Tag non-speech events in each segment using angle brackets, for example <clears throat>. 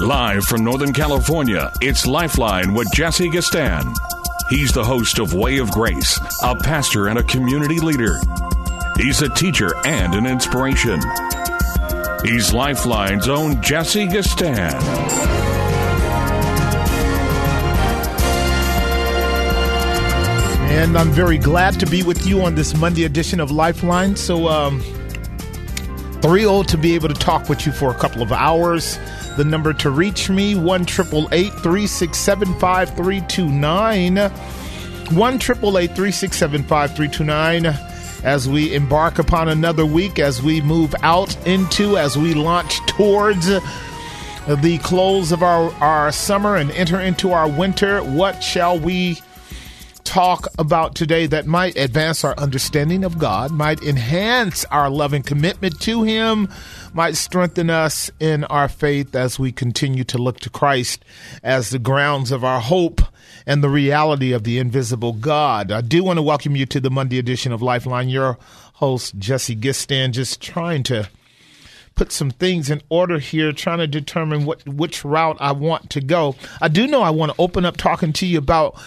Live from Northern California, it's Lifeline with Jesse Gistand. He's the host of Way of Grace, a pastor and a community leader. He's a teacher and an inspiration. He's Lifeline's own Jesse Gistand. And I'm very glad to be with you on this Monday edition of Lifeline. So, um, thrilled to be able to talk with you for a couple of hours. The number to reach me, 1 367 5329. 1 367 5329. As we embark upon another week, as we move out into, as we launch towards the close of our, our summer and enter into our winter, what shall we talk about today that might advance our understanding of God, might enhance our loving commitment to Him, might strengthen us in our faith as we continue to look to Christ as the grounds of our hope and the reality of the invisible God. I do want to welcome you to the Monday edition of Lifeline. Your host, Jesse Gistand, just trying to put some things in order here, trying to determine what which route I want to go. I do know I want to open up talking to you about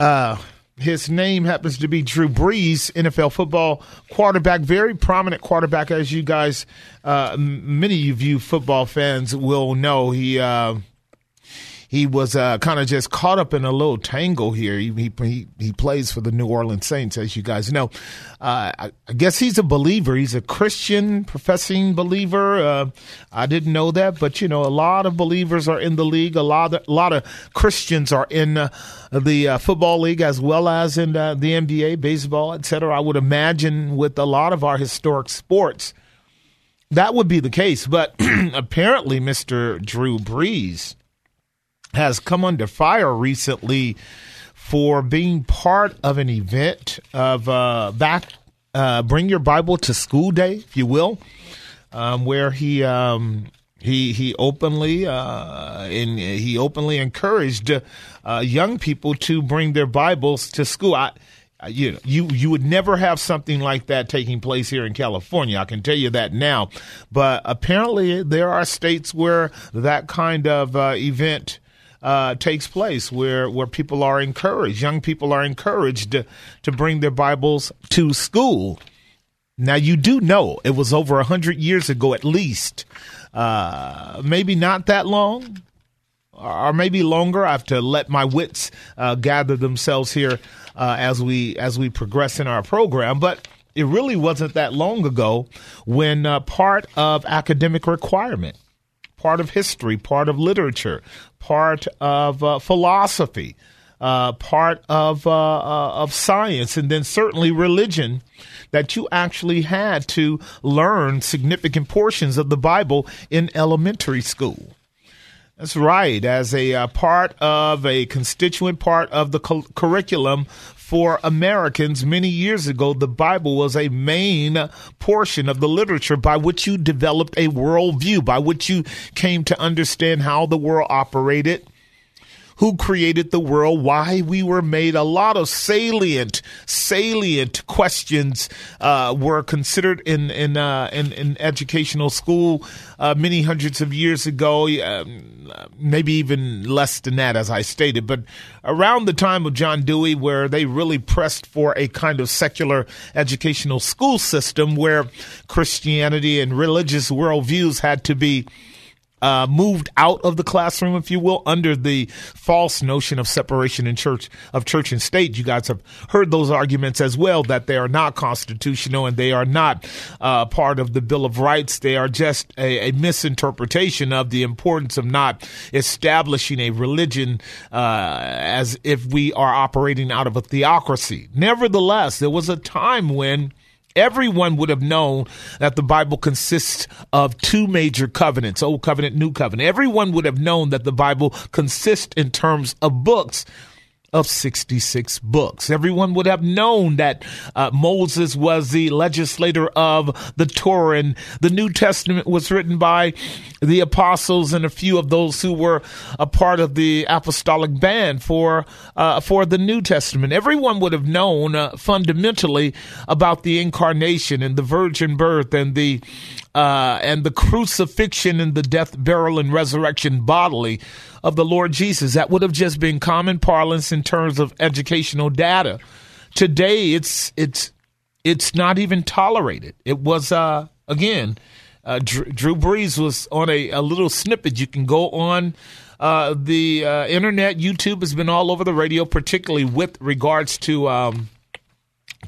uh, his name happens to be Drew Brees, NFL football quarterback, very prominent quarterback, as you guys, uh, many of you football fans will know. He uh, he was uh, kind of just caught up in a little tangle here. He, he he plays for the New Orleans Saints, as you guys know. Uh, I, I, guess he's a believer. He's a Christian, professing believer. Uh, I didn't know that, but you know, a lot of believers are in the league. A lot of a lot of Christians are in uh, the uh, football league as well as in uh, the NBA, baseball, etc. I would imagine with a lot of our historic sports. That would be the case, but <clears throat> apparently, Mr. Drew Brees has come under fire recently for being part of an event of uh, back uh, bring your Bible to school day, if you will, um, where he um, he he openly uh, in, he openly encouraged uh, young people to bring their Bibles to school. I, you you you would never have something like that taking place here in California. I can tell you that now. But apparently, there are states where that kind of uh, event uh, takes place, where where people are encouraged, young people are encouraged to, to bring their Bibles to school. Now you do know it was over a hundred years ago, at least, uh, maybe not that long, or maybe longer. I have to let my wits uh, gather themselves here uh, as we as we progress in our program, but it really wasn't that long ago when uh, part of academic requirement part of history, part of literature, part of uh, philosophy, uh, part of uh, uh, of science, and then certainly religion. That you actually had to learn significant portions of the Bible in elementary school. That's right. As a uh, part of a constituent part of the cu- curriculum for Americans many years ago, the Bible was a main portion of the literature by which you developed a worldview, by which you came to understand how the world operated who created the world, why we were made. A lot of salient, salient questions uh, were considered in in, uh, in, in educational school uh, many hundreds of years ago, um, maybe even less than that, as I stated. But around the time of John Dewey, where they really pressed for a kind of secular educational school system where Christianity and religious worldviews had to be uh, moved out of the classroom, if you will, under the false notion of separation in church of church and state. You guys have heard those arguments as well that they are not constitutional and they are not uh, part of the Bill of Rights. They are just a, a, misinterpretation of the importance of not establishing a religion uh, as if we are operating out of a theocracy. Nevertheless, there was a time when everyone would have known that the Bible consists of two major covenants, Old Covenant, New Covenant. Everyone would have known that the Bible consists in terms of books of 66 books. Everyone would have known that uh, Moses was the legislator of the Torah, and the New Testament was written by the apostles and a few of those who were a part of the apostolic band for uh, for the New Testament. Everyone would have known uh, fundamentally about the incarnation and the virgin birth and the uh, and the crucifixion and the death, burial, and resurrection bodily of the Lord Jesus. That would have just been common parlance in terms of educational data. Today, it's it's it's not even tolerated. It was uh, again, uh, Drew, Brees was on a, a, little snippet. You can go on uh, the uh, internet. YouTube has been all over the radio, particularly with regards to um,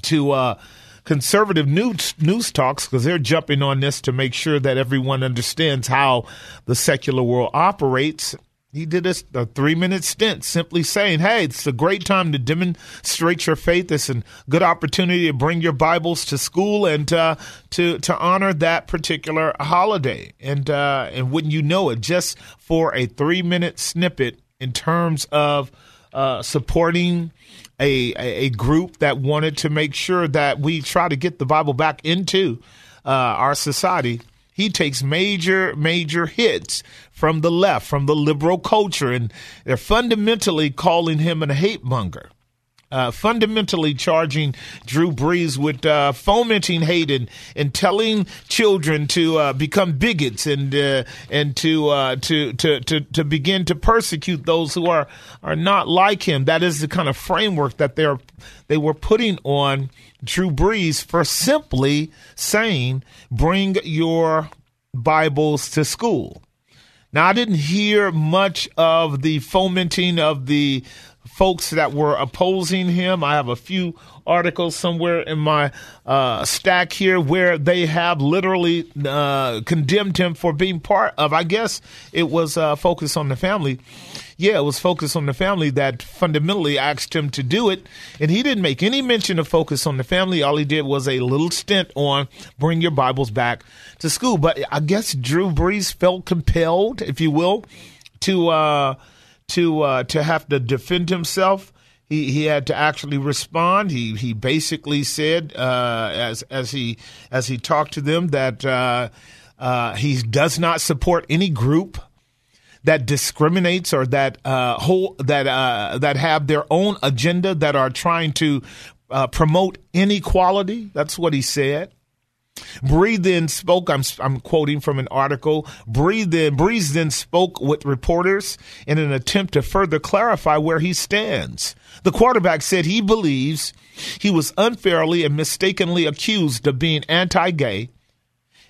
to uh, conservative news news talks because they're jumping on this to make sure that everyone understands how the secular world operates. He did a, a three minute stint simply saying, Hey, it's a great time to demonstrate your faith. It's a good opportunity to bring your Bibles to school and uh, to, to honor that particular holiday. And, uh, and wouldn't you know it, just for a three minute snippet in terms of uh, supporting a, a group that wanted to make sure that we try to get the Bible back into uh, our society. He takes major, major hits from the left, from the liberal culture, and they're fundamentally calling him a hate monger uh, fundamentally charging Drew Brees with uh, fomenting hate and, and telling children to uh, become bigots and uh, and to, uh, to to to to begin to persecute those who are are not like him. That is the kind of framework that they're they were putting on Drew Brees for simply saying, "Bring your Bibles to school." Now, I didn't hear much of the fomenting of the folks that were opposing him. I have a few articles somewhere in my uh, stack here where they have literally uh, condemned him for being part of, I guess it was uh, Focus on the Family. Yeah, it was Focus on the Family that fundamentally asked him to do it. And he didn't make any mention of Focus on the Family. All he did was a little stint on Bring Your Bibles Back to School. But I guess Drew Brees felt compelled, if you will, to uh, to uh, to have to defend himself. He he had to actually respond. He he basically said uh, as as he as he talked to them that uh, uh he does not support any group that discriminates or that uh, whole that uh, that have their own agenda that are trying to promote inequality. That's what he said. Brees then spoke. I'm, I'm quoting from an article. Brees then, Brees then spoke with reporters in an attempt to further clarify where he stands. The quarterback said he believes he was unfairly and mistakenly accused of being anti gay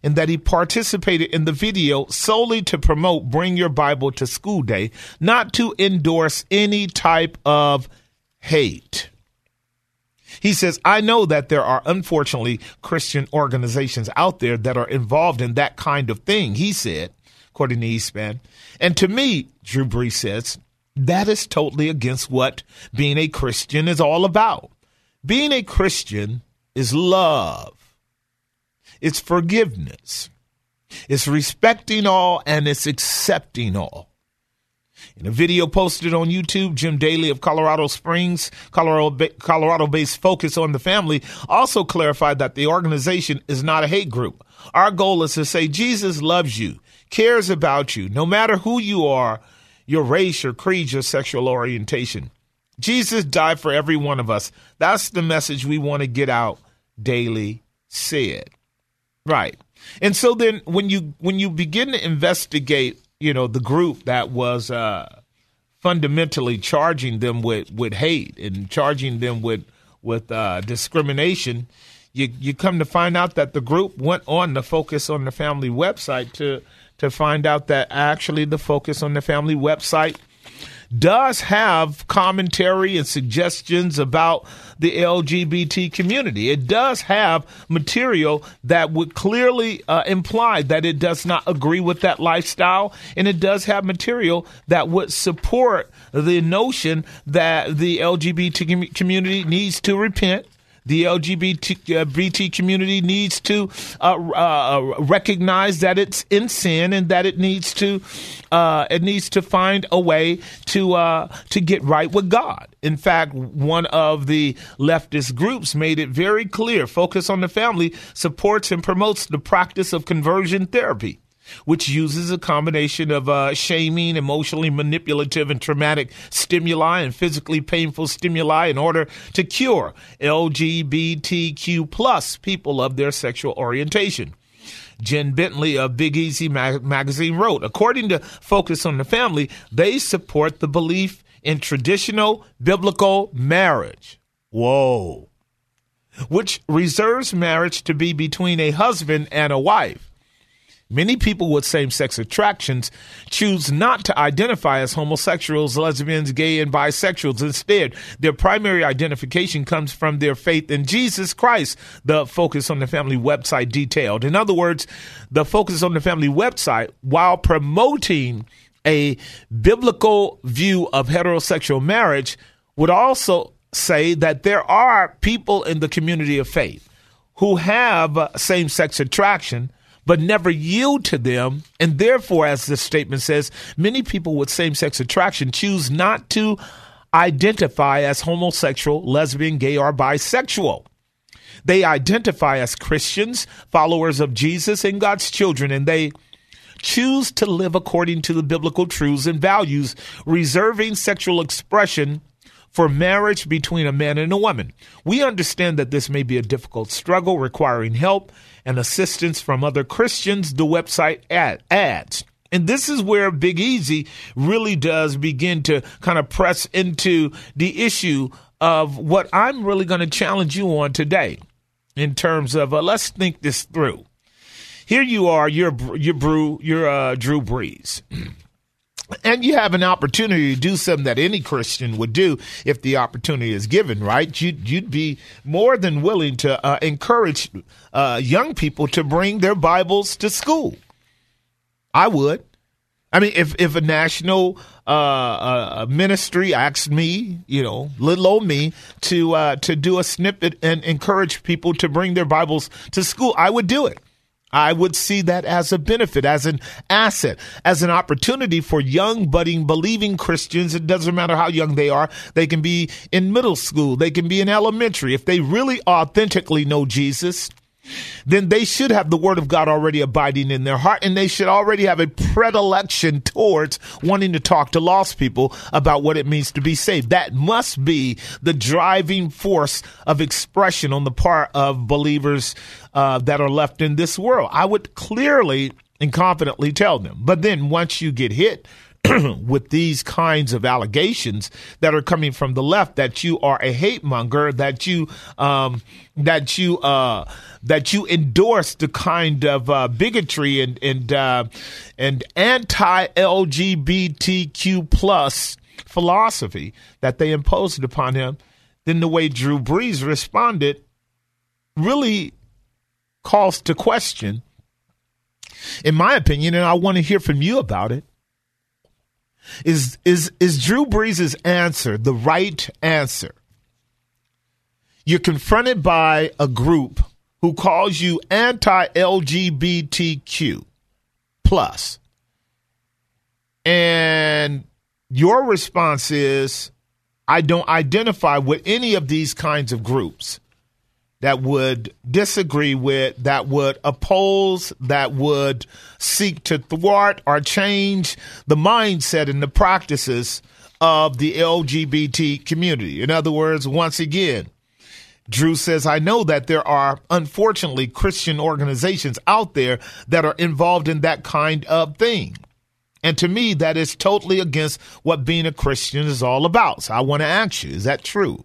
and that he participated in the video solely to promote Bring Your Bible to School Day, not to endorse any type of hate. He says, I know that there are unfortunately Christian organizations out there that are involved in that kind of thing, he said, according to Eastman. And to me, Drew Brees says, that is totally against what being a Christian is all about. Being a Christian is love, it's forgiveness, it's respecting all, and it's accepting all. In a video posted on YouTube, Jim Daly of Colorado Springs, Colorado, Colorado based Focus on the Family, also clarified that the organization is not a hate group. Our goal is to say Jesus loves you, cares about you, no matter who you are, your race, your creed, your sexual orientation. Jesus died for every one of us. That's the message we want to get out, Daly said. Right. And so then when you when you begin to investigate you know, the group that was uh, fundamentally charging them with, with hate and charging them with with uh, discrimination, you you come to find out that the group went on the Focus on the Family website to to find out that actually the Focus on the Family website does have commentary and suggestions about the LGBT community. It does have material that would clearly uh, imply that it does not agree with that lifestyle, and it does have material that would support the notion that the LGBT community needs to repent The LGBT uh, community needs to uh, uh, recognize that it's in sin and that it needs to it needs to find a way to to get right with God. In fact, one of the leftist groups made it very clear: Focus on the Family supports and promotes the practice of conversion therapy which uses a combination of uh, shaming, emotionally manipulative and traumatic stimuli, and physically painful stimuli in order to cure LGBTQ plus people of their sexual orientation. Jen Bentley of Big Easy magazine wrote, according to Focus on the Family, they support the belief in traditional biblical marriage. Whoa. Which reserves marriage to be between a husband and a wife. Many people with same sex attractions choose not to identify as homosexuals, lesbians, gay, and bisexuals. Instead, their primary identification comes from their faith in Jesus Christ, the Focus on the Family website detailed. In other words, the Focus on the Family website, while promoting a biblical view of heterosexual marriage, would also say that there are people in the community of faith who have same sex attraction but never yield to them. And therefore, as this statement says, many people with same sex attraction choose not to identify as homosexual, lesbian, gay, or bisexual. They identify as Christians, followers of Jesus, and God's children, and they choose to live according to the biblical truths and values, reserving sexual expression for marriage between a man and a woman. We understand that this may be a difficult struggle requiring help and assistance from other Christians, the website ad- adds. And this is where Big Easy really does begin to kind of press into the issue of what I'm really going to challenge you on today in terms of uh, let's think this through. Here you are, you're you're Brew, you're uh, Drew Brees. <clears throat> and you have an opportunity to do something that any Christian would do if the opportunity is given, right? You'd, you'd be more than willing to uh, encourage uh, young people to bring their Bibles to school. I would. I mean, if if a national uh, uh, ministry asked me, you know, little old me, to uh, to do a snippet and encourage people to bring their Bibles to school, I would do it. I would see that as a benefit, as an asset, as an opportunity for young, budding, believing Christians. It doesn't matter how young they are. They can be in middle school. They can be in elementary. If they really authentically know Jesus, then they should have the word of God already abiding in their heart and they should already have a predilection towards wanting to talk to lost people about what it means to be saved. That must be the driving force of expression on the part of believers uh, that are left in this world. I would clearly and confidently tell them. But then once you get hit, <clears throat> with these kinds of allegations that are coming from the left that you are a hate monger, that you um, that you uh, that you endorse the kind of uh, bigotry and and uh, and anti LGBTQ plus philosophy that they imposed upon him, then the way Drew Brees responded really calls to question, in my opinion, and I want to hear from you about it is is is Drew Brees' answer the right answer? You're confronted by a group who calls you anti-LGBTQ plus. And your response is I don't identify with any of these kinds of groups that would disagree with, that would oppose, that would seek to thwart or change the mindset and the practices of the LGBT community. In other words, once again, Drew says, I know that there are unfortunately Christian organizations out there that are involved in that kind of thing. And to me, that is totally against what being a Christian is all about. So I want to ask you, is that true?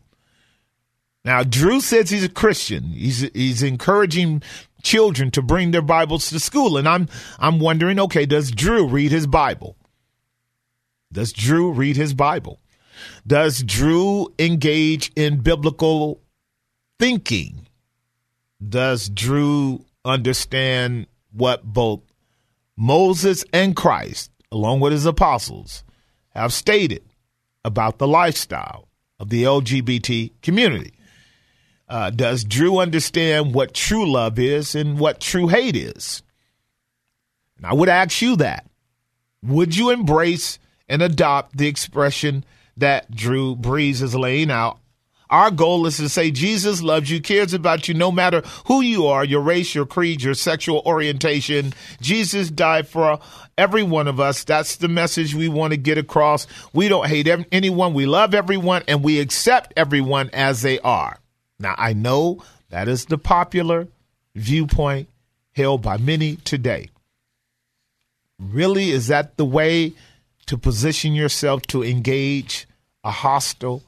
Now, Drew says he's a Christian. He's he's encouraging children to bring their Bibles to school, and I'm I'm wondering, okay, does Drew read his Bible? Does Drew read his Bible? Does Drew engage in biblical thinking? Does Drew understand what both Moses and Christ, along with his apostles, have stated about the lifestyle of the LGBT community? Uh, does Drew understand what true love is and what true hate is? And I would ask you that. Would you embrace and adopt the expression that Drew Brees is laying out? Our goal is to say Jesus loves you, cares about you no matter who you are, your race, your creed, your sexual orientation. Jesus died for every one of us. That's the message we want to get across. We don't hate anyone. We love everyone and we accept everyone as they are. Now, I know that is the popular viewpoint held by many today. Really, is that the way to position yourself to engage a hostile,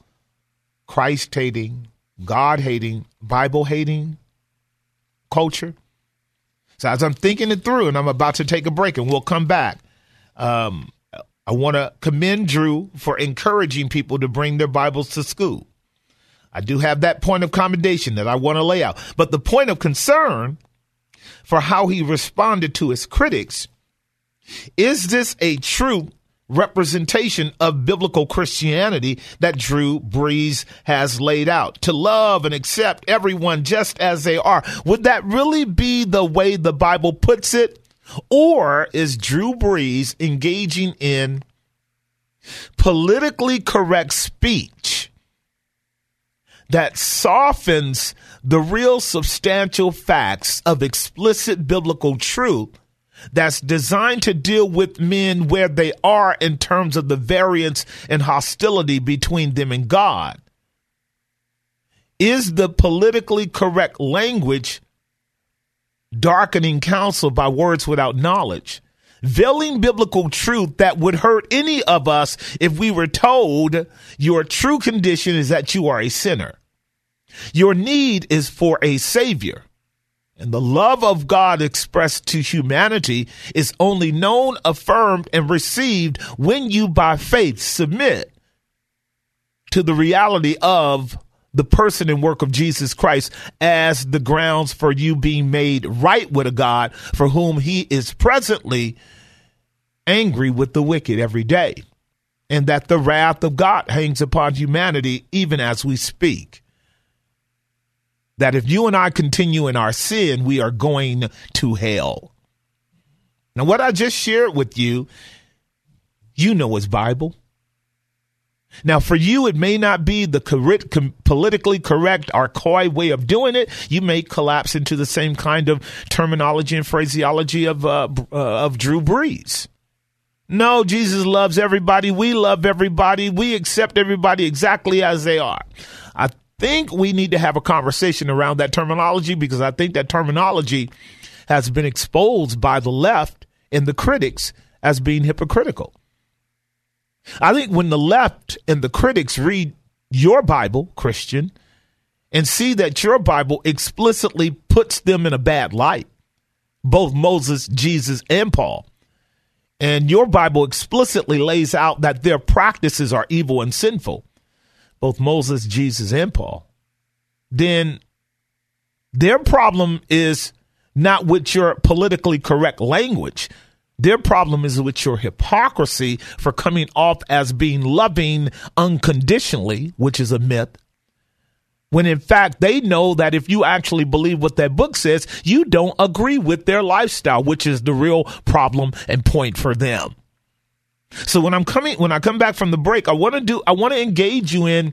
Christ hating, God hating, Bible hating culture? So, as I'm thinking it through, and I'm about to take a break, and we'll come back. Um, I want to commend Drew for encouraging people to bring their Bibles to school. I do have that point of commendation that I want to lay out. But the point of concern for how he responded to his critics is this a true representation of biblical Christianity that Drew Brees has laid out? To love and accept everyone just as they are. Would that really be the way the Bible puts it? Or is Drew Brees engaging in politically correct speech that softens the real substantial facts of explicit biblical truth that's designed to deal with men where they are in terms of the variance and hostility between them and God. Is the politically correct language darkening counsel by words without knowledge? Veiling biblical truth that would hurt any of us if we were told your true condition is that you are a sinner. Your need is for a savior. And the love of God expressed to humanity is only known, affirmed, and received when you by faith submit to the reality of the person and work of Jesus Christ as the grounds for you being made right with a God for whom he is presently angry with the wicked every day, and that the wrath of God hangs upon humanity even as we speak. That if you and I continue in our sin, we are going to hell. Now, what I just shared with you, you know is Bible. Now, for you, it may not be the com- politically correct or coy way of doing it. You may collapse into the same kind of terminology and phraseology of uh, uh, of Drew Brees. No, Jesus loves everybody. We love everybody. We accept everybody exactly as they are. I think we need to have a conversation around that terminology because I think that terminology has been exposed by the left and the critics as being hypocritical. I think when the left and the critics read your Bible, Christian, and see that your Bible explicitly puts them in a bad light, both Moses, Jesus, and Paul, and your Bible explicitly lays out that their practices are evil and sinful, both Moses, Jesus, and Paul, then their problem is not with your politically correct language. Their problem is with your hypocrisy for coming off as being loving unconditionally, which is a myth. When in fact, they know that if you actually believe what that book says, you don't agree with their lifestyle, which is the real problem and point for them. So when I'm coming, when I come back from the break, I want to do, I want to engage you in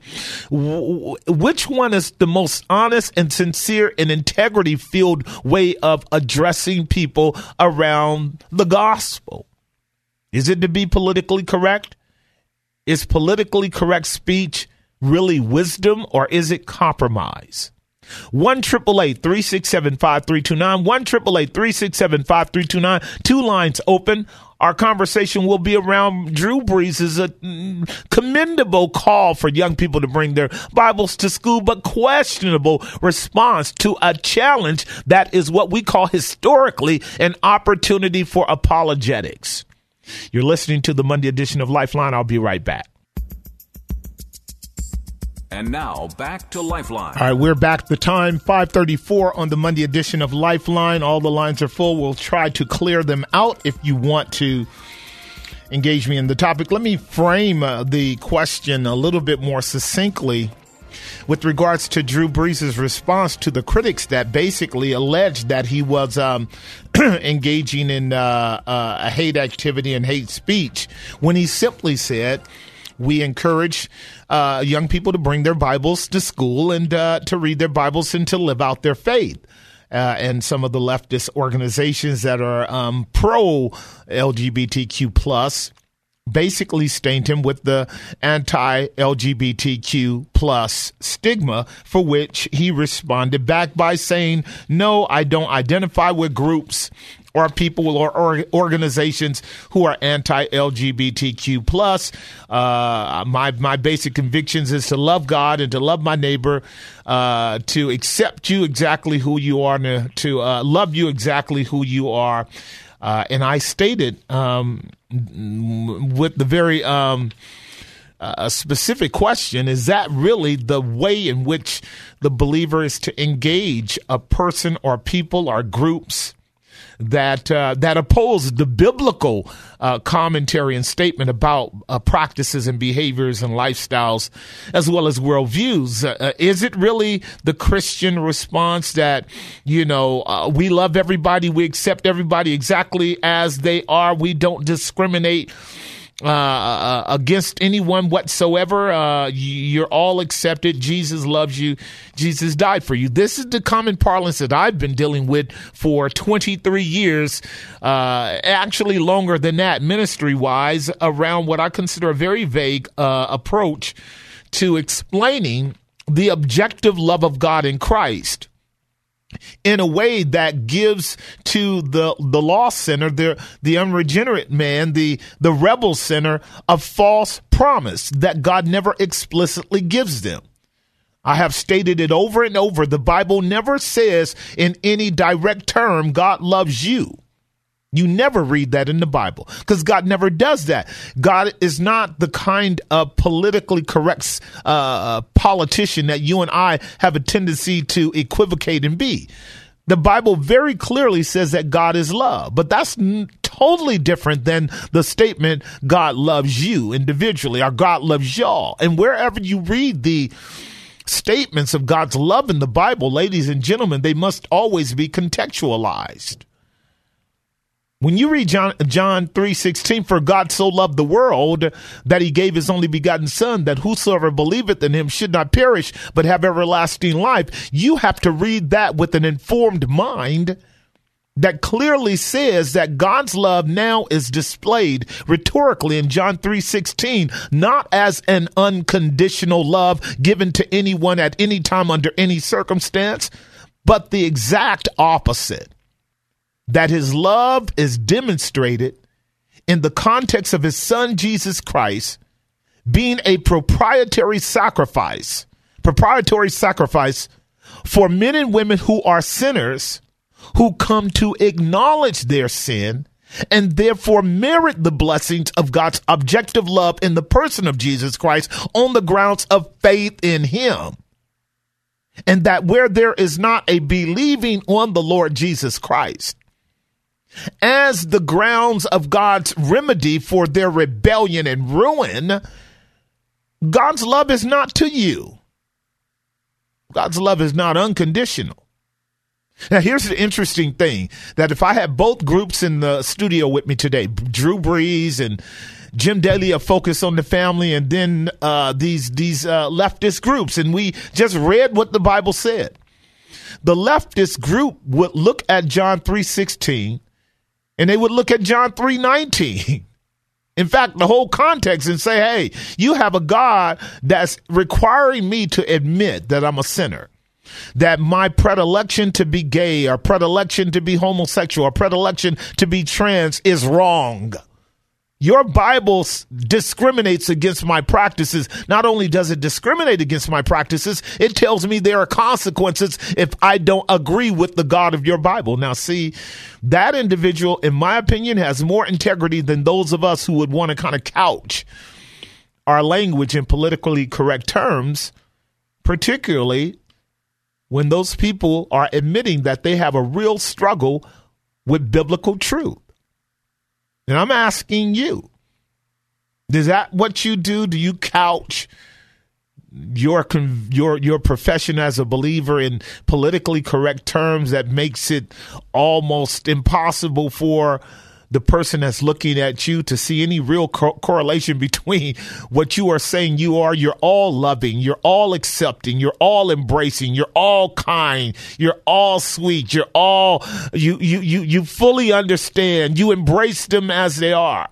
w- which one is the most honest and sincere and integrity filled way of addressing people around the gospel. Is it to be politically correct? Is politically correct speech really wisdom or is it compromise? 1 367 5329. 1 367 5329. Two lines open. Our conversation will be around Drew Brees' a mm, commendable call for young people to bring their Bibles to school, but questionable response to a challenge that is what we call historically an opportunity for apologetics. You're listening to the Monday edition of Lifeline. I'll be right back. And now back to Lifeline. All right, we're back. The time 5:34 on the Monday edition of Lifeline. All the lines are full. We'll try to clear them out if you want to engage me in the topic. Let me frame uh, the question a little bit more succinctly. with regards to Drew Brees' response to the critics that basically alleged that he was um, <clears throat> engaging in uh, uh, a hate activity and hate speech when he simply said, we encourage uh, young people to bring their Bibles to school and uh, to read their Bibles and to live out their faith. Uh, and some of the leftist organizations that are um, pro LGBTQ plus basically stained him with the anti-LGBTQ plus stigma, for which he responded back by saying, "No, I don't identify with groups." Or people or, or organizations who are anti-LGBTQ plus. Uh, my my basic convictions is to love God and to love my neighbor, uh, to accept you exactly who you are, to, to uh, love you exactly who you are. Uh, and I stated um, with the very um, uh, specific question is that really the way in which the believer is to engage a person or people or groups that uh, that oppose the biblical uh, commentary and statement about uh, practices and behaviors and lifestyles, as well as worldviews. Uh, uh, is it really the Christian response that you know uh, we love everybody, we accept everybody exactly as they are, we don't discriminate? Uh, uh, against anyone whatsoever. Uh, you're all accepted. Jesus loves you. Jesus died for you. This is the common parlance that I've been dealing with for 23 years, uh, actually longer than that, ministry wise, around what I consider a very vague uh, approach to explaining the objective love of God in Christ in a way that gives to the the lost sinner, the the unregenerate man, the the rebel sinner, a false promise that God never explicitly gives them. I have stated it over and over. The Bible never says in any direct term, God loves you. You never read that in the Bible because God never does that. God is not the kind of politically correct uh, politician that you and I have a tendency to equivocate and be. The Bible very clearly says that God is love, but that's n- totally different than the statement God loves you individually or God loves y'all. And wherever you read the statements of God's love in the Bible, ladies and gentlemen, they must always be contextualized. When you read John John 3:16 for God so loved the world that he gave his only begotten son that whosoever believeth in him should not perish but have everlasting life you have to read that with an informed mind that clearly says that God's love now is displayed rhetorically in John 3:16 not as an unconditional love given to anyone at any time under any circumstance but the exact opposite that his love is demonstrated in the context of his son Jesus Christ being a propitiatory sacrifice, propitiatory sacrifice for men and women who are sinners who come to acknowledge their sin and therefore merit the blessings of God's objective love in the person of Jesus Christ on the grounds of faith in him. And that where there is not a believing on the Lord Jesus Christ, as the grounds of God's remedy for their rebellion and ruin, God's love is not to you. God's love is not unconditional. Now, here's the interesting thing that if I had both groups in the studio with me today, Drew Brees and Jim Daly are focused on the family, and then uh, these these uh, leftist groups, and we just read what the Bible said. The leftist group would look at John three sixteen and they would look at John 3:19. <laughs> In fact, the whole context and say, "Hey, you have a God that's requiring me to admit that I'm a sinner." That my predilection to be gay or predilection to be homosexual or predilection to be trans is wrong. Your Bible discriminates against my practices. Not only does it discriminate against my practices, it tells me there are consequences if I don't agree with the God of your Bible. Now, see, that individual, in my opinion, has more integrity than those of us who would want to kind of couch our language in politically correct terms, particularly when those people are admitting that they have a real struggle with biblical truth. And I'm asking you, is that what you do? Do you couch your your your profession as a believer in politically correct terms that makes it almost impossible for the person that's looking at you to see any real co- correlation <laughs> between what you are saying you are. You're all loving. You're all accepting. You're all embracing. You're all kind. You're all sweet. You're all, you, you, you, you fully understand. You embrace them as they are.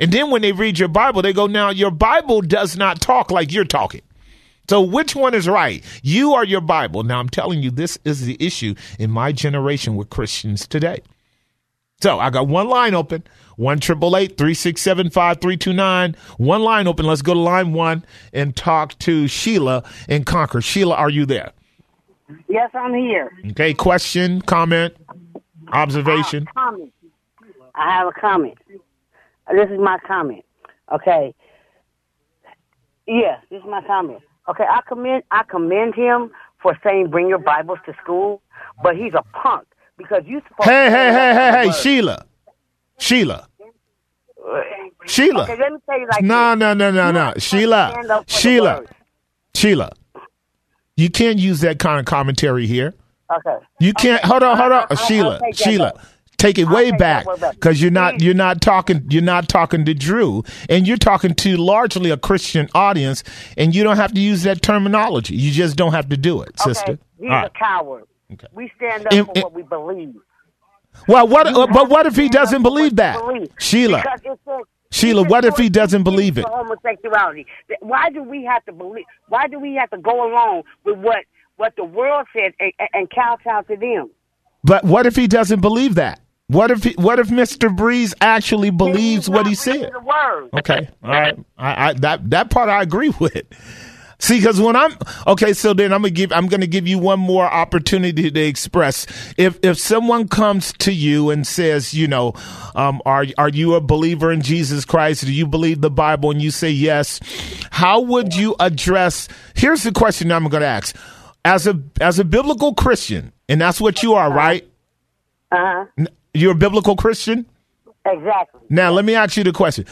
And then when they read your Bible, they go, now your Bible does not talk like you're talking. So which one is right? You or your Bible? Now I'm telling you, this is the issue in my generation with Christians today. So I got one line open. One triple eight three six seven five three two nine. One line open. Let's go to line one and talk to Sheila in Concord. Sheila, are you there? Yes, I'm here. Okay. Question, comment, observation. I have a comment. I have a comment. This is my comment. Okay. Yeah, this is my comment. Okay, I commend I commend him for saying bring your Bibles to school, but he's a punk because you supposed Hey, hey, hey, hey, hey, Sheila. Sheila. Sheila. Okay, let me tell you like No, no, no, no, no. Sheila. stand up for the Sheila. Sheila. You can't use that kind of commentary here. Okay. You can't. Hold on, hold on, Sheila. Sheila, take it way back because you're not you're not talking you're not talking to Drew, and you're talking to largely a Christian audience, and you don't have to use that terminology. You just don't have to do it, sister. Okay, he's All right. a coward. Okay. We stand up And- for and- what we believe. Well, what? Uh, but what if he doesn't believe that, believe. Sheila? Says- Sheila, what if he doesn't believe it? Homosexuality. Why do we have to believe? Why do we have to go along with what what the world says and, and- kowtow to them? But what if he doesn't believe that? What if he, what if Mr. Brees actually believes what he said? Okay, all right. I, I that that part I agree <laughs> with. See, because when I'm okay, so then I'm gonna give I'm gonna give you one more opportunity to express. If if someone comes to you and says, you know, um, are are you a believer in Jesus Christ? Do you believe the Bible? And you say yes, how would you address? Here's the question I'm gonna ask. As a as a biblical Christian, and that's what you are, right? Uh huh. You're a biblical Christian. Exactly. Now, let me ask you the question: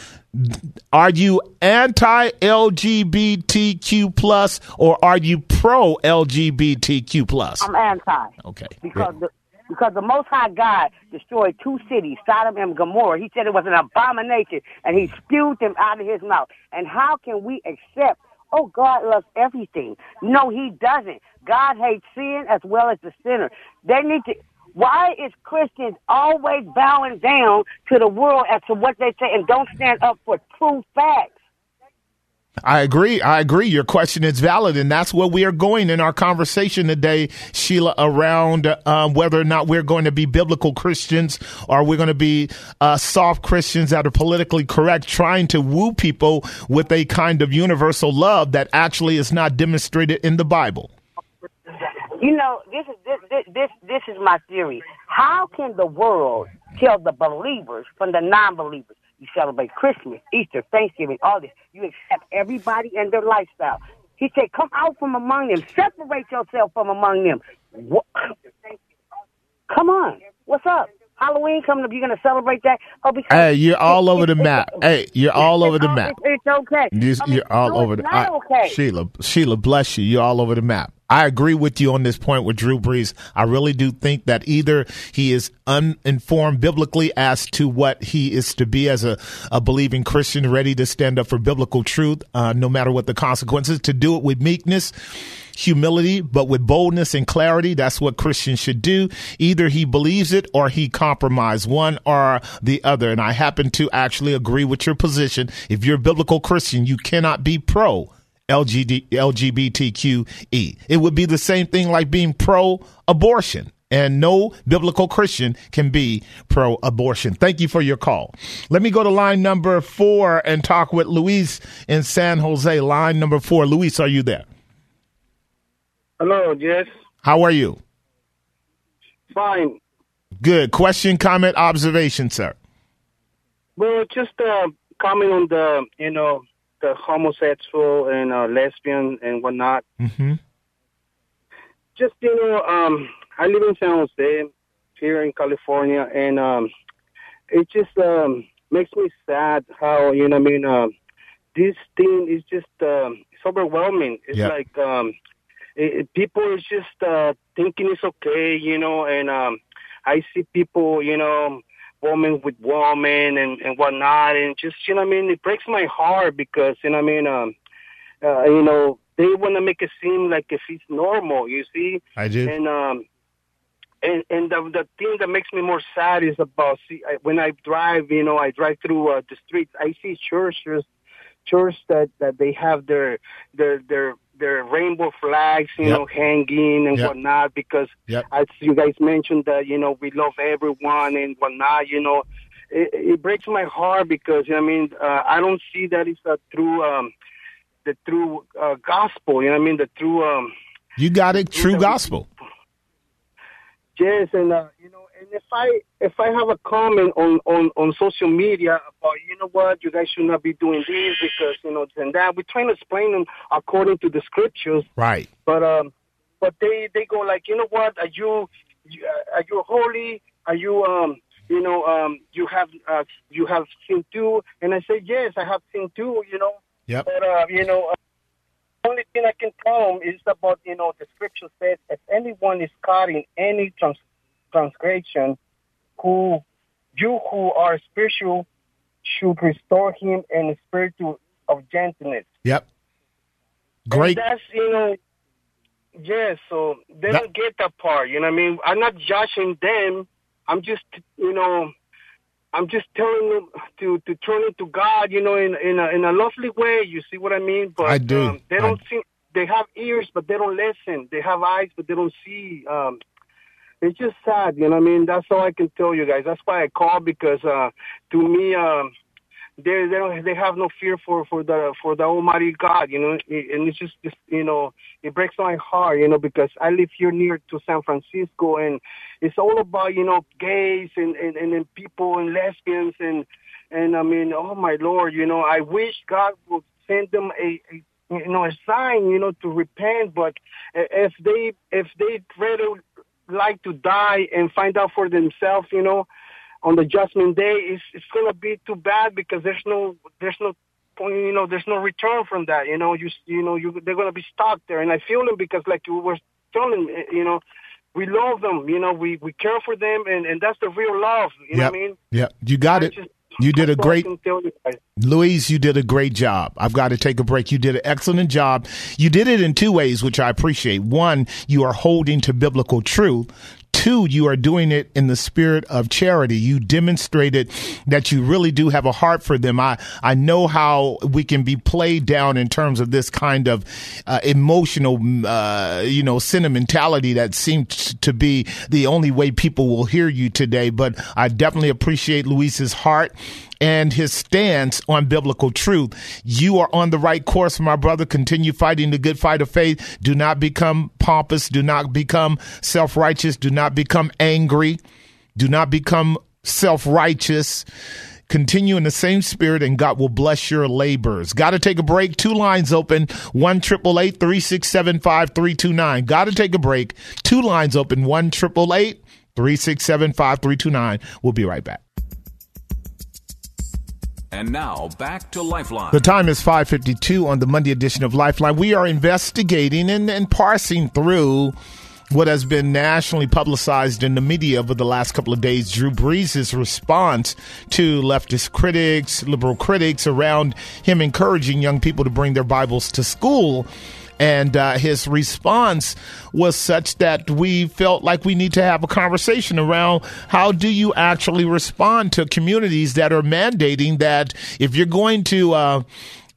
Are you anti-LGBTQ plus, or are you pro-LGBTQ plus? I'm anti. Okay. Because the because the Most High God destroyed two cities, Sodom and Gomorrah. He said it was an abomination, and He spewed them out of His mouth. And how can we accept? Oh, God loves everything. No, He doesn't. God hates sin as well as the sinner. They need to. Why is Christians always bowing down to the world as to what they say and don't stand up for true facts? I agree. I agree. Your question is valid, and that's where we are going in our conversation today, Sheila, around uh, whether or not we're going to be biblical Christians or we're going to be uh, soft Christians that are politically correct, trying to woo people with a kind of universal love that actually is not demonstrated in the Bible. You know, this is this this this, is my theory. How can the world tell the believers from the non-believers? You celebrate Christmas, Easter, Thanksgiving, all this. You accept everybody and their lifestyle. He said, "Come out from among them. Separate yourself from among them." What? Come on, what's up? Halloween coming up. You're gonna celebrate that? Oh, because Hey, you're all over the map. <laughs> Hey, you're all over the map. It's, okay. You, I mean, you're all no, over the not I- okay. Sheila, Sheila, bless you. You're all over the map. I agree with you on this point with Drew Brees. I really do think that either he is uninformed biblically as to what he is to be as a, a believing Christian, ready to stand up for biblical truth, uh, no matter what the consequences, to do it with meekness, humility, but with boldness and clarity. That's what Christians should do. Either he believes it or he compromise one or the other. And I happen to actually agree with your position. If you're a biblical Christian, you cannot be pro LGD, LGBTQE. It would be the same thing like being pro abortion. And no biblical Christian can be pro abortion. Thank you for your call. Let me go to line number four and talk with Luis in San Jose. Line number four. Luis, are you there? Hello, yes. How are you? Fine. Good. Question, comment, observation, sir. Well, just uh, comment on the, you know, the homosexual and uh, lesbian and whatnot. Mm-hmm. Just, you know, um, I live in San Jose, here in California, and um, it just um, makes me sad how, you know, I mean, uh, this thing is just um, it's overwhelming. It's Yeah. like um, it, it- people is just uh, thinking it's okay, you know. And um, I see people, you know, woman with woman and and whatnot, and just you know, I mean, it breaks my heart because you know, I mean, um, uh, you know, they want to make it seem like if it's normal, you see. I do. And um, and and the the thing that makes me more sad is about see I, when I drive, you know, I drive through uh, the streets. I see churches, church that that they have their their their their rainbow flags, you Yep. know, hanging and Yep. whatnot. Because Yep. as you guys mentioned that you know we love everyone and whatnot. You know, it, it breaks my heart because you know I mean uh, I don't see that it's a true um, the true uh, gospel. You know what I mean? The true um, You got it. True gospel. Yes, and uh, you know, and if I if I have a comment on on on social media about you know what you guys should not be doing this because you know and that we're trying to explain them according to the scriptures, Right. but um, but they they go like you know what are you are you holy? Are you um you know um you have uh, you have sin too? And I say yes, I have sin too. You know, Yep. but uh, you know. Uh, only thing I can tell them is about, you know, the scripture says, if anyone is caught in any trans- transgression, who you who are spiritual should restore him in a spirit of gentleness. Yep. And Great. that's, you know, yes, so they That- don't get that part, you know what I mean? I'm not judging them. I'm just, you know, I'm just telling them to, to turn to God, you know, in in a, in a lovely way. You see what I mean? But I do. Um, they don't see. They have ears, but they don't listen. They have eyes, but they don't see. Um, it's just sad, you know. what I mean, that's all I can tell you guys. That's why I call because uh, to me, um, they they don't they have no fear for for the for the Almighty God, you know. And it's just, you know, it breaks my heart, you know, because I live here near to San Francisco, and it's all about you know gays and and and, and people and lesbians and and I mean, oh my Lord, you know, I wish God would send them a, a you know a sign, you know, to repent. But if they if they rather like to die and find out for themselves, you know, on the judgment day, it's it's gonna be too bad because there's no there's no point, you know, there's no return from that. You know, you you know, you they're gonna be stuck there, and I feel them because like you were telling, me, you know. We love them, you know. We we care for them, and and that's the real love. You know what I mean? yeah You got I it. just- You did a that's all I great can tell you guys. Luis, you did a great job. I've got to take a break. You did an excellent job. You did it in two ways, which I appreciate. One, you are holding to biblical truth. Two, you are doing it in the spirit of charity. You demonstrated that you really do have a heart for them. I, I know how we can be played down in terms of this kind of uh, emotional, uh, you know, sentimentality that seems to be the only way people will hear you today. But I definitely appreciate Luis's heart and his stance on biblical truth. You are on the right course, my brother. Continue fighting the good fight of faith. Do not become pompous. Do not become self righteous. Do not become angry. Do not become self righteous. Continue in the same spirit, and God will bless your labors. Got to take a break. Two lines open: one triple eight three six seven five three two nine. Got to take a break. Two lines open: one triple eight three six seven five three two nine. We'll be right back. And now back to Lifeline. The time is 5:52 on the Monday edition of Lifeline. We are investigating and, and parsing through what has been nationally publicized in the media over the last couple of days. Drew Brees' response to leftist critics, liberal critics around him encouraging young people to bring their Bibles to school. And uh, his response was such that we felt like we need to have a conversation around how do you actually respond to communities that are mandating that if you're going to uh,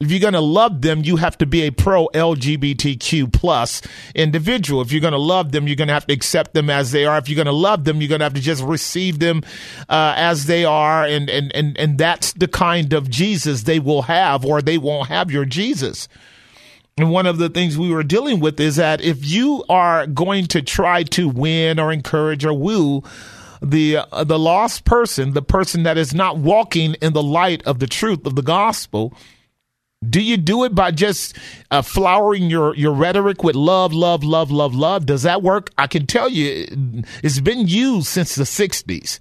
if you're going to love them, you have to be a pro LGBTQ plus individual. If you're going to love them, you're going to have to accept them as they are. If you're going to love them, you're going to have to just receive them uh, as they are, and and and and that's the kind of Jesus they will have, or they won't have your Jesus. And one of the things we were dealing with is that if you are going to try to win or encourage or woo the uh, the lost person, the person that is not walking in the light of the truth of the gospel, do you do it by just uh, flowering your your rhetoric with love, love, love, love, love? Does that work? I can tell you, it's been used since the '60s.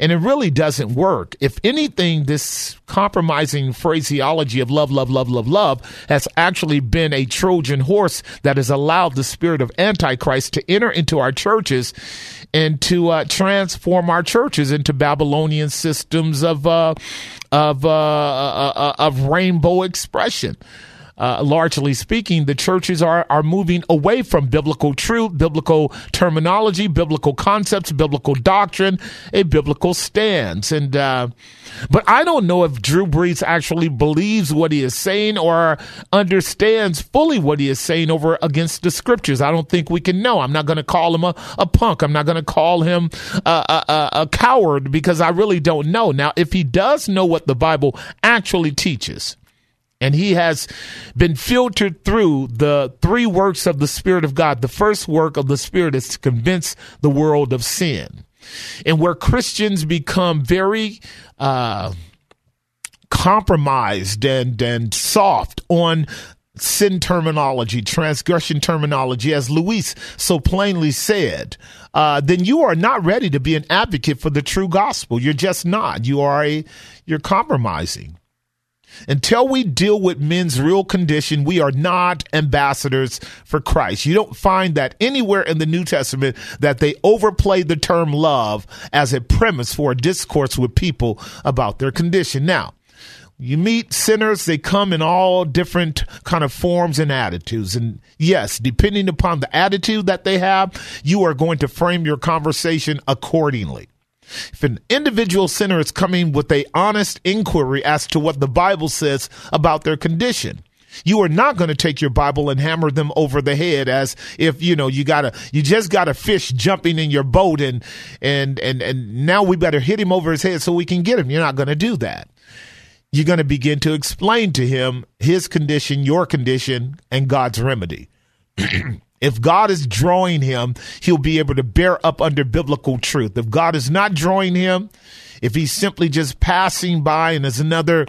And it really doesn't work. If anything, this compromising phraseology of love, love, love, love, love has actually been a Trojan horse that has allowed the spirit of Antichrist to enter into our churches and to uh, transform our churches into Babylonian systems of uh, of uh, uh, uh of rainbow expression uh, largely speaking, the churches are are moving away from biblical truth, biblical terminology, biblical concepts, biblical doctrine, a biblical stance. And uh, but I don't know if Drew Brees actually believes what he is saying or understands fully what he is saying over against the scriptures. I don't think we can know. I'm not going to call him a, a punk. I'm not going to call him a, a, a coward because I really don't know. Now, if he does know what the Bible actually teaches, and he has been filtered through the three works of the Spirit of God. The first work of the Spirit is to convince the world of sin. And where Christians become very uh, compromised and, and soft on sin terminology, transgression terminology, as Luis so plainly said, uh, then you are not ready to be an advocate for the true gospel. You're just not. You are a, you're compromising. Until we deal with men's real condition, we are not ambassadors for Christ. You don't find that anywhere in the New Testament that they overplay the term love as a premise for a discourse with people about their condition. Now, you meet sinners, they come in all different kind of forms and attitudes. And yes, depending upon the attitude that they have, you are going to frame your conversation accordingly. If an individual sinner is coming with a honest inquiry as to what the Bible says about their condition, you are not going to take your Bible and hammer them over the head as if, you know, you gotta, you just got a fish jumping in your boat and, and, and, and now we better hit him over his head so we can get him. You're not going to do that. You're going to begin to explain to him his condition, your condition, and God's remedy. <clears throat> If God is drawing him, he'll be able to bear up under biblical truth. If God is not drawing him, if he's simply just passing by and is another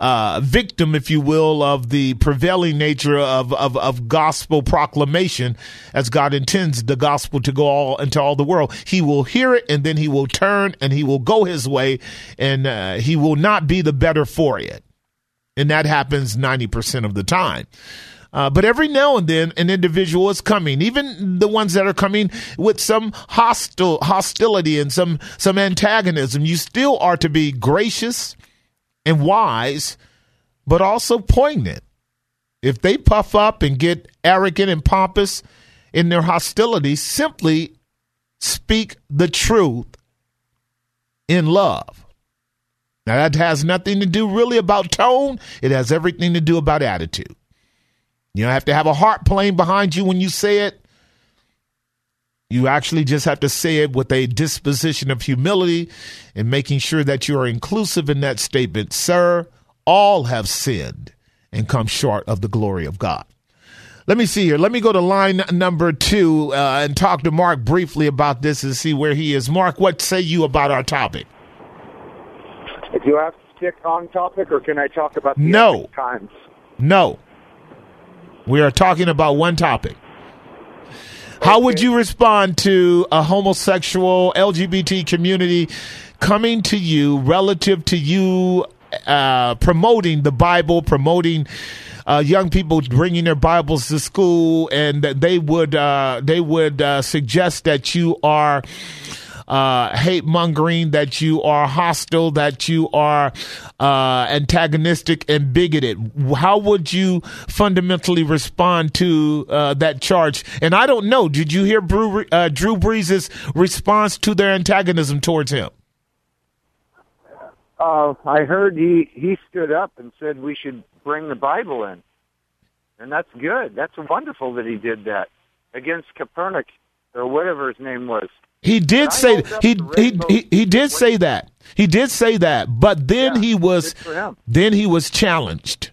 uh, victim, if you will, of the prevailing nature of, of, of gospel proclamation, as God intends the gospel to go all into all the world, he will hear it and then he will turn and he will go his way and uh, he will not be the better for it. And that happens 90% of the time. Uh, but every now and then, an individual is coming, even the ones that are coming with some hostile hostility and some some antagonism. You still are to be gracious and wise, but also poignant. If they puff up and get arrogant and pompous in their hostility, simply speak the truth in love. Now, that has nothing to do really about tone, it has everything to do about attitude. You don't have to have a heart playing behind you when you say it. You actually just have to say it with a disposition of humility and making sure that you are inclusive in that statement. Sir, all have sinned and come short of the glory of God. Let me see here. Let me go to line number two uh, and talk to Mark briefly about this and see where he is. Mark, what say you about our topic? Do you have to stick on topic, or can I talk about no times? No. We are talking about one topic. How would you respond to a homosexual LGBT community coming to you relative to you uh, promoting the Bible, promoting uh, young people bringing their Bibles to school, and they would uh, they would uh, suggest that you are uh, hate mongering, that you are hostile, that you are uh, antagonistic and bigoted. How would you fundamentally respond to uh, that charge? And I don't know. Did you hear Drew, uh, Drew Brees' response to their antagonism towards him? Uh, I heard he he stood up and said we should bring the Bible in, and that's good. That's wonderful that he did that against Copernic or whatever his name was. He did say he, he he he did say that. He did say that, but then yeah, he was then he was challenged.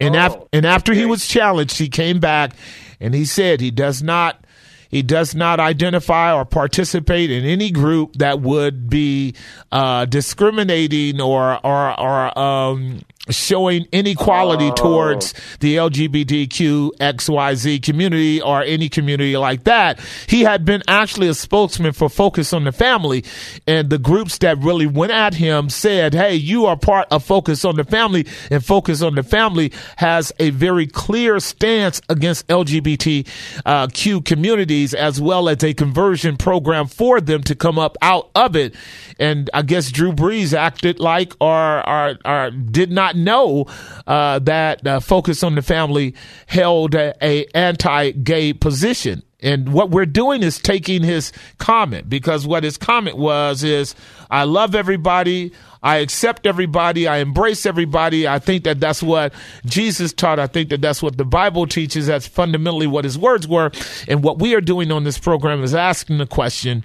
And, oh, af- and after okay. he was challenged, he came back and he said he does not he does not identify or participate in any group that would be uh, discriminating or or or um, showing inequality Oh. towards the LGBTQ XYZ community or any community like that. He had been actually a spokesman for Focus on the Family, and the groups that really went at him said, "Hey, you are part of Focus on the Family, and Focus on the Family has a very clear stance against LGBTQ communities, as well as a conversion program for them to come up out of it." And I guess Drew Brees acted like or or, or did not know uh, that uh, Focus on the Family held a, a anti-gay position. And what we're doing is taking his comment because what his comment was is, I love everybody. I accept everybody. I embrace everybody. I think that that's what Jesus taught. I think that that's what the Bible teaches. That's fundamentally what his words were. And what we are doing on this program is asking the question,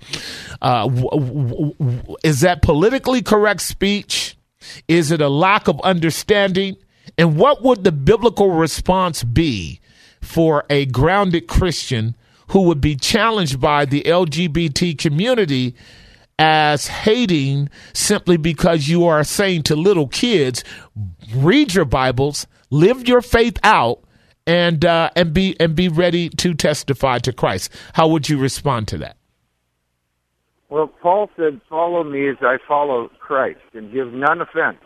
uh, w- w- w- is that politically correct speech? Is it a lack of understanding? And what would the biblical response be for a grounded Christian who would be challenged by the LGBT community as hating simply because you are saying to little kids, read your Bibles, live your faith out, and uh, and be and be ready to testify to Christ. How would you respond to that? Well, Paul said, "Follow me as I follow Christ, and give none offense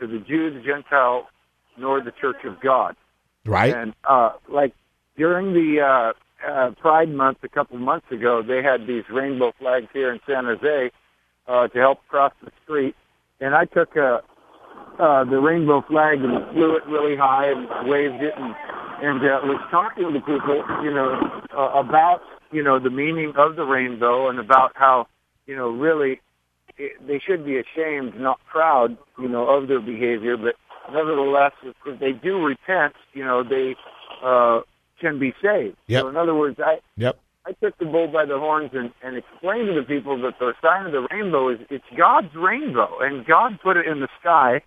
to the Jew, the Gentile, nor the Church of God." Right. And uh, like during the uh, uh, Pride Month a couple months ago, they had these rainbow flags here in San Jose uh, to help cross the street, and I took uh, uh, the rainbow flag and flew it really high and waved it, and and uh, was talking to people, you know, uh, about you know the meaning of the rainbow and about how you know really it, they should be ashamed, not proud, you know, of their behavior, but nevertheless, if, if they do repent, you know, they uh, can be saved. Yep. So in other words, I Yep. I took the bull by the horns and, and explained to the people that the sign of the rainbow is it's God's rainbow, and God put it in the sky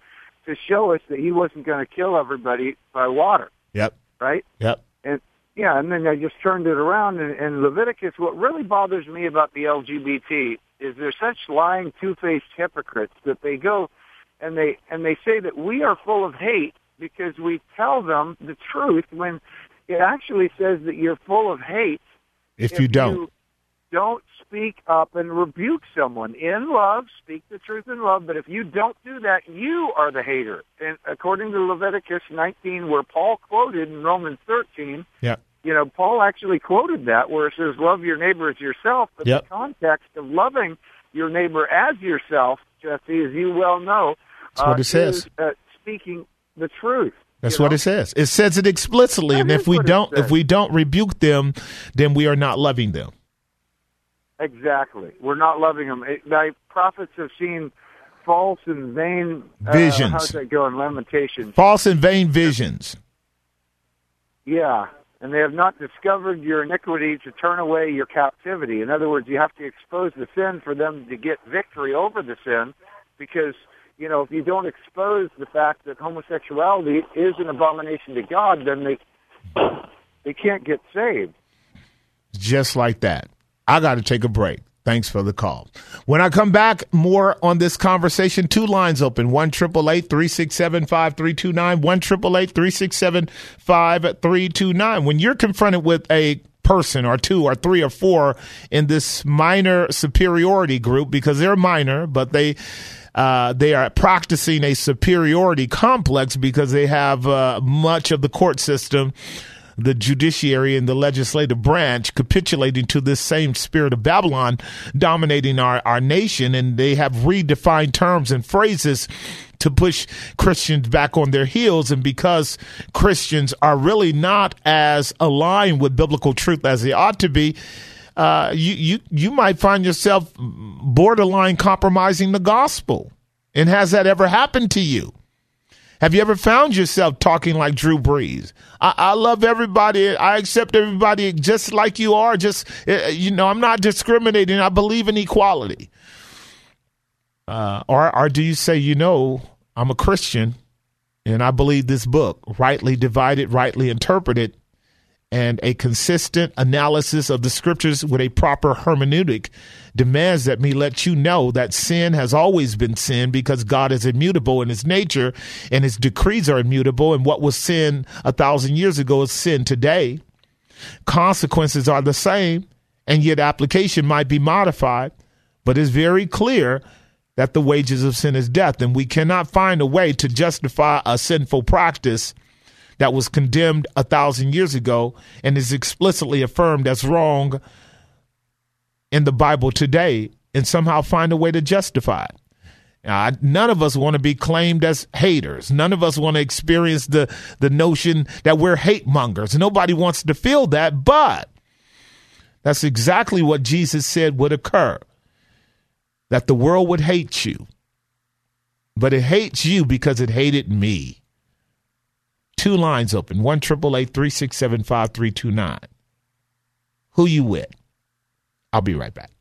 to show us that He wasn't going to kill everybody by water, Yep. right? Yep. Yeah, and then I just turned it around and, and Leviticus. What really bothers me about the LGBT is they're such lying, two-faced hypocrites that they go and they and they say that we are full of hate because we tell them the truth when it actually says that you're full of hate If, you don't. don't speak up and rebuke someone in love, speak the truth in love. But if you don't do that, you are the hater. And according to Leviticus 19, where Paul quoted in Romans 13, Yep. You know, Paul actually quoted that where it says, love your neighbor as yourself. But Yep. the context of loving your neighbor as yourself, Jesse, as you well know, That's what uh, it says. is, uh, speaking the truth. That's you what know? it says. It says it explicitly, That and if we don't, if we don't rebuke them, then we are not loving them. Exactly. We're not loving them. It, thy prophets have seen false and vain uh, Visions. how's that go in Lamentations? False and vain visions. Yeah. And they have not discovered your iniquity to turn away your captivity. In other words, you have to expose the sin for them to get victory over the sin because, you know, if you don't expose the fact that homosexuality is an abomination to God, then they they can't get saved. just like that. I got to take a break. Thanks for the call. When I come back, more on this conversation. Two lines open: one triple eight three six seven five three two nine, one triple eight three six seven five three two nine. When you're confronted with a person or two or three or four in this minor superiority group, because they're minor, but they uh, they are practicing a superiority complex because they have uh, much of the court system the judiciary and the legislative branch capitulating to this same spirit of Babylon dominating our, our nation. And they have redefined terms and phrases to push Christians back on their heels. And because Christians are really not as aligned with biblical truth as they ought to be, uh, you, you, you might find yourself borderline compromising the gospel. And has that ever happened to you? Have you ever found yourself talking like Drew Brees? I, I love everybody. I accept everybody just like you are. Just uh, you know, I'm not discriminating. I believe in equality. Uh, or or do you say, you know, I'm a Christian, and I believe this book, rightly divided, rightly interpreted, and a consistent analysis of the scriptures with a proper hermeneutic demands that me let you know that sin has always been sin because God is immutable in his nature and his decrees are immutable. And what was sin a thousand years ago is sin today. Consequences are the same, and yet application might be modified, but it's very clear that the wages of sin is death, and we cannot find a way to justify a sinful practice that was condemned a thousand years ago and is explicitly affirmed as wrong in the Bible today and somehow find a way to justify it. Uh, none of us want to be claimed as haters. None of us want to experience the, the notion that we're hate mongers. Nobody wants to feel that, but that's exactly what Jesus said would occur that the world would hate you, but it hates you because it hated me. Two lines open one triple eight three six seven five three two nine. Who you with? I'll be right back.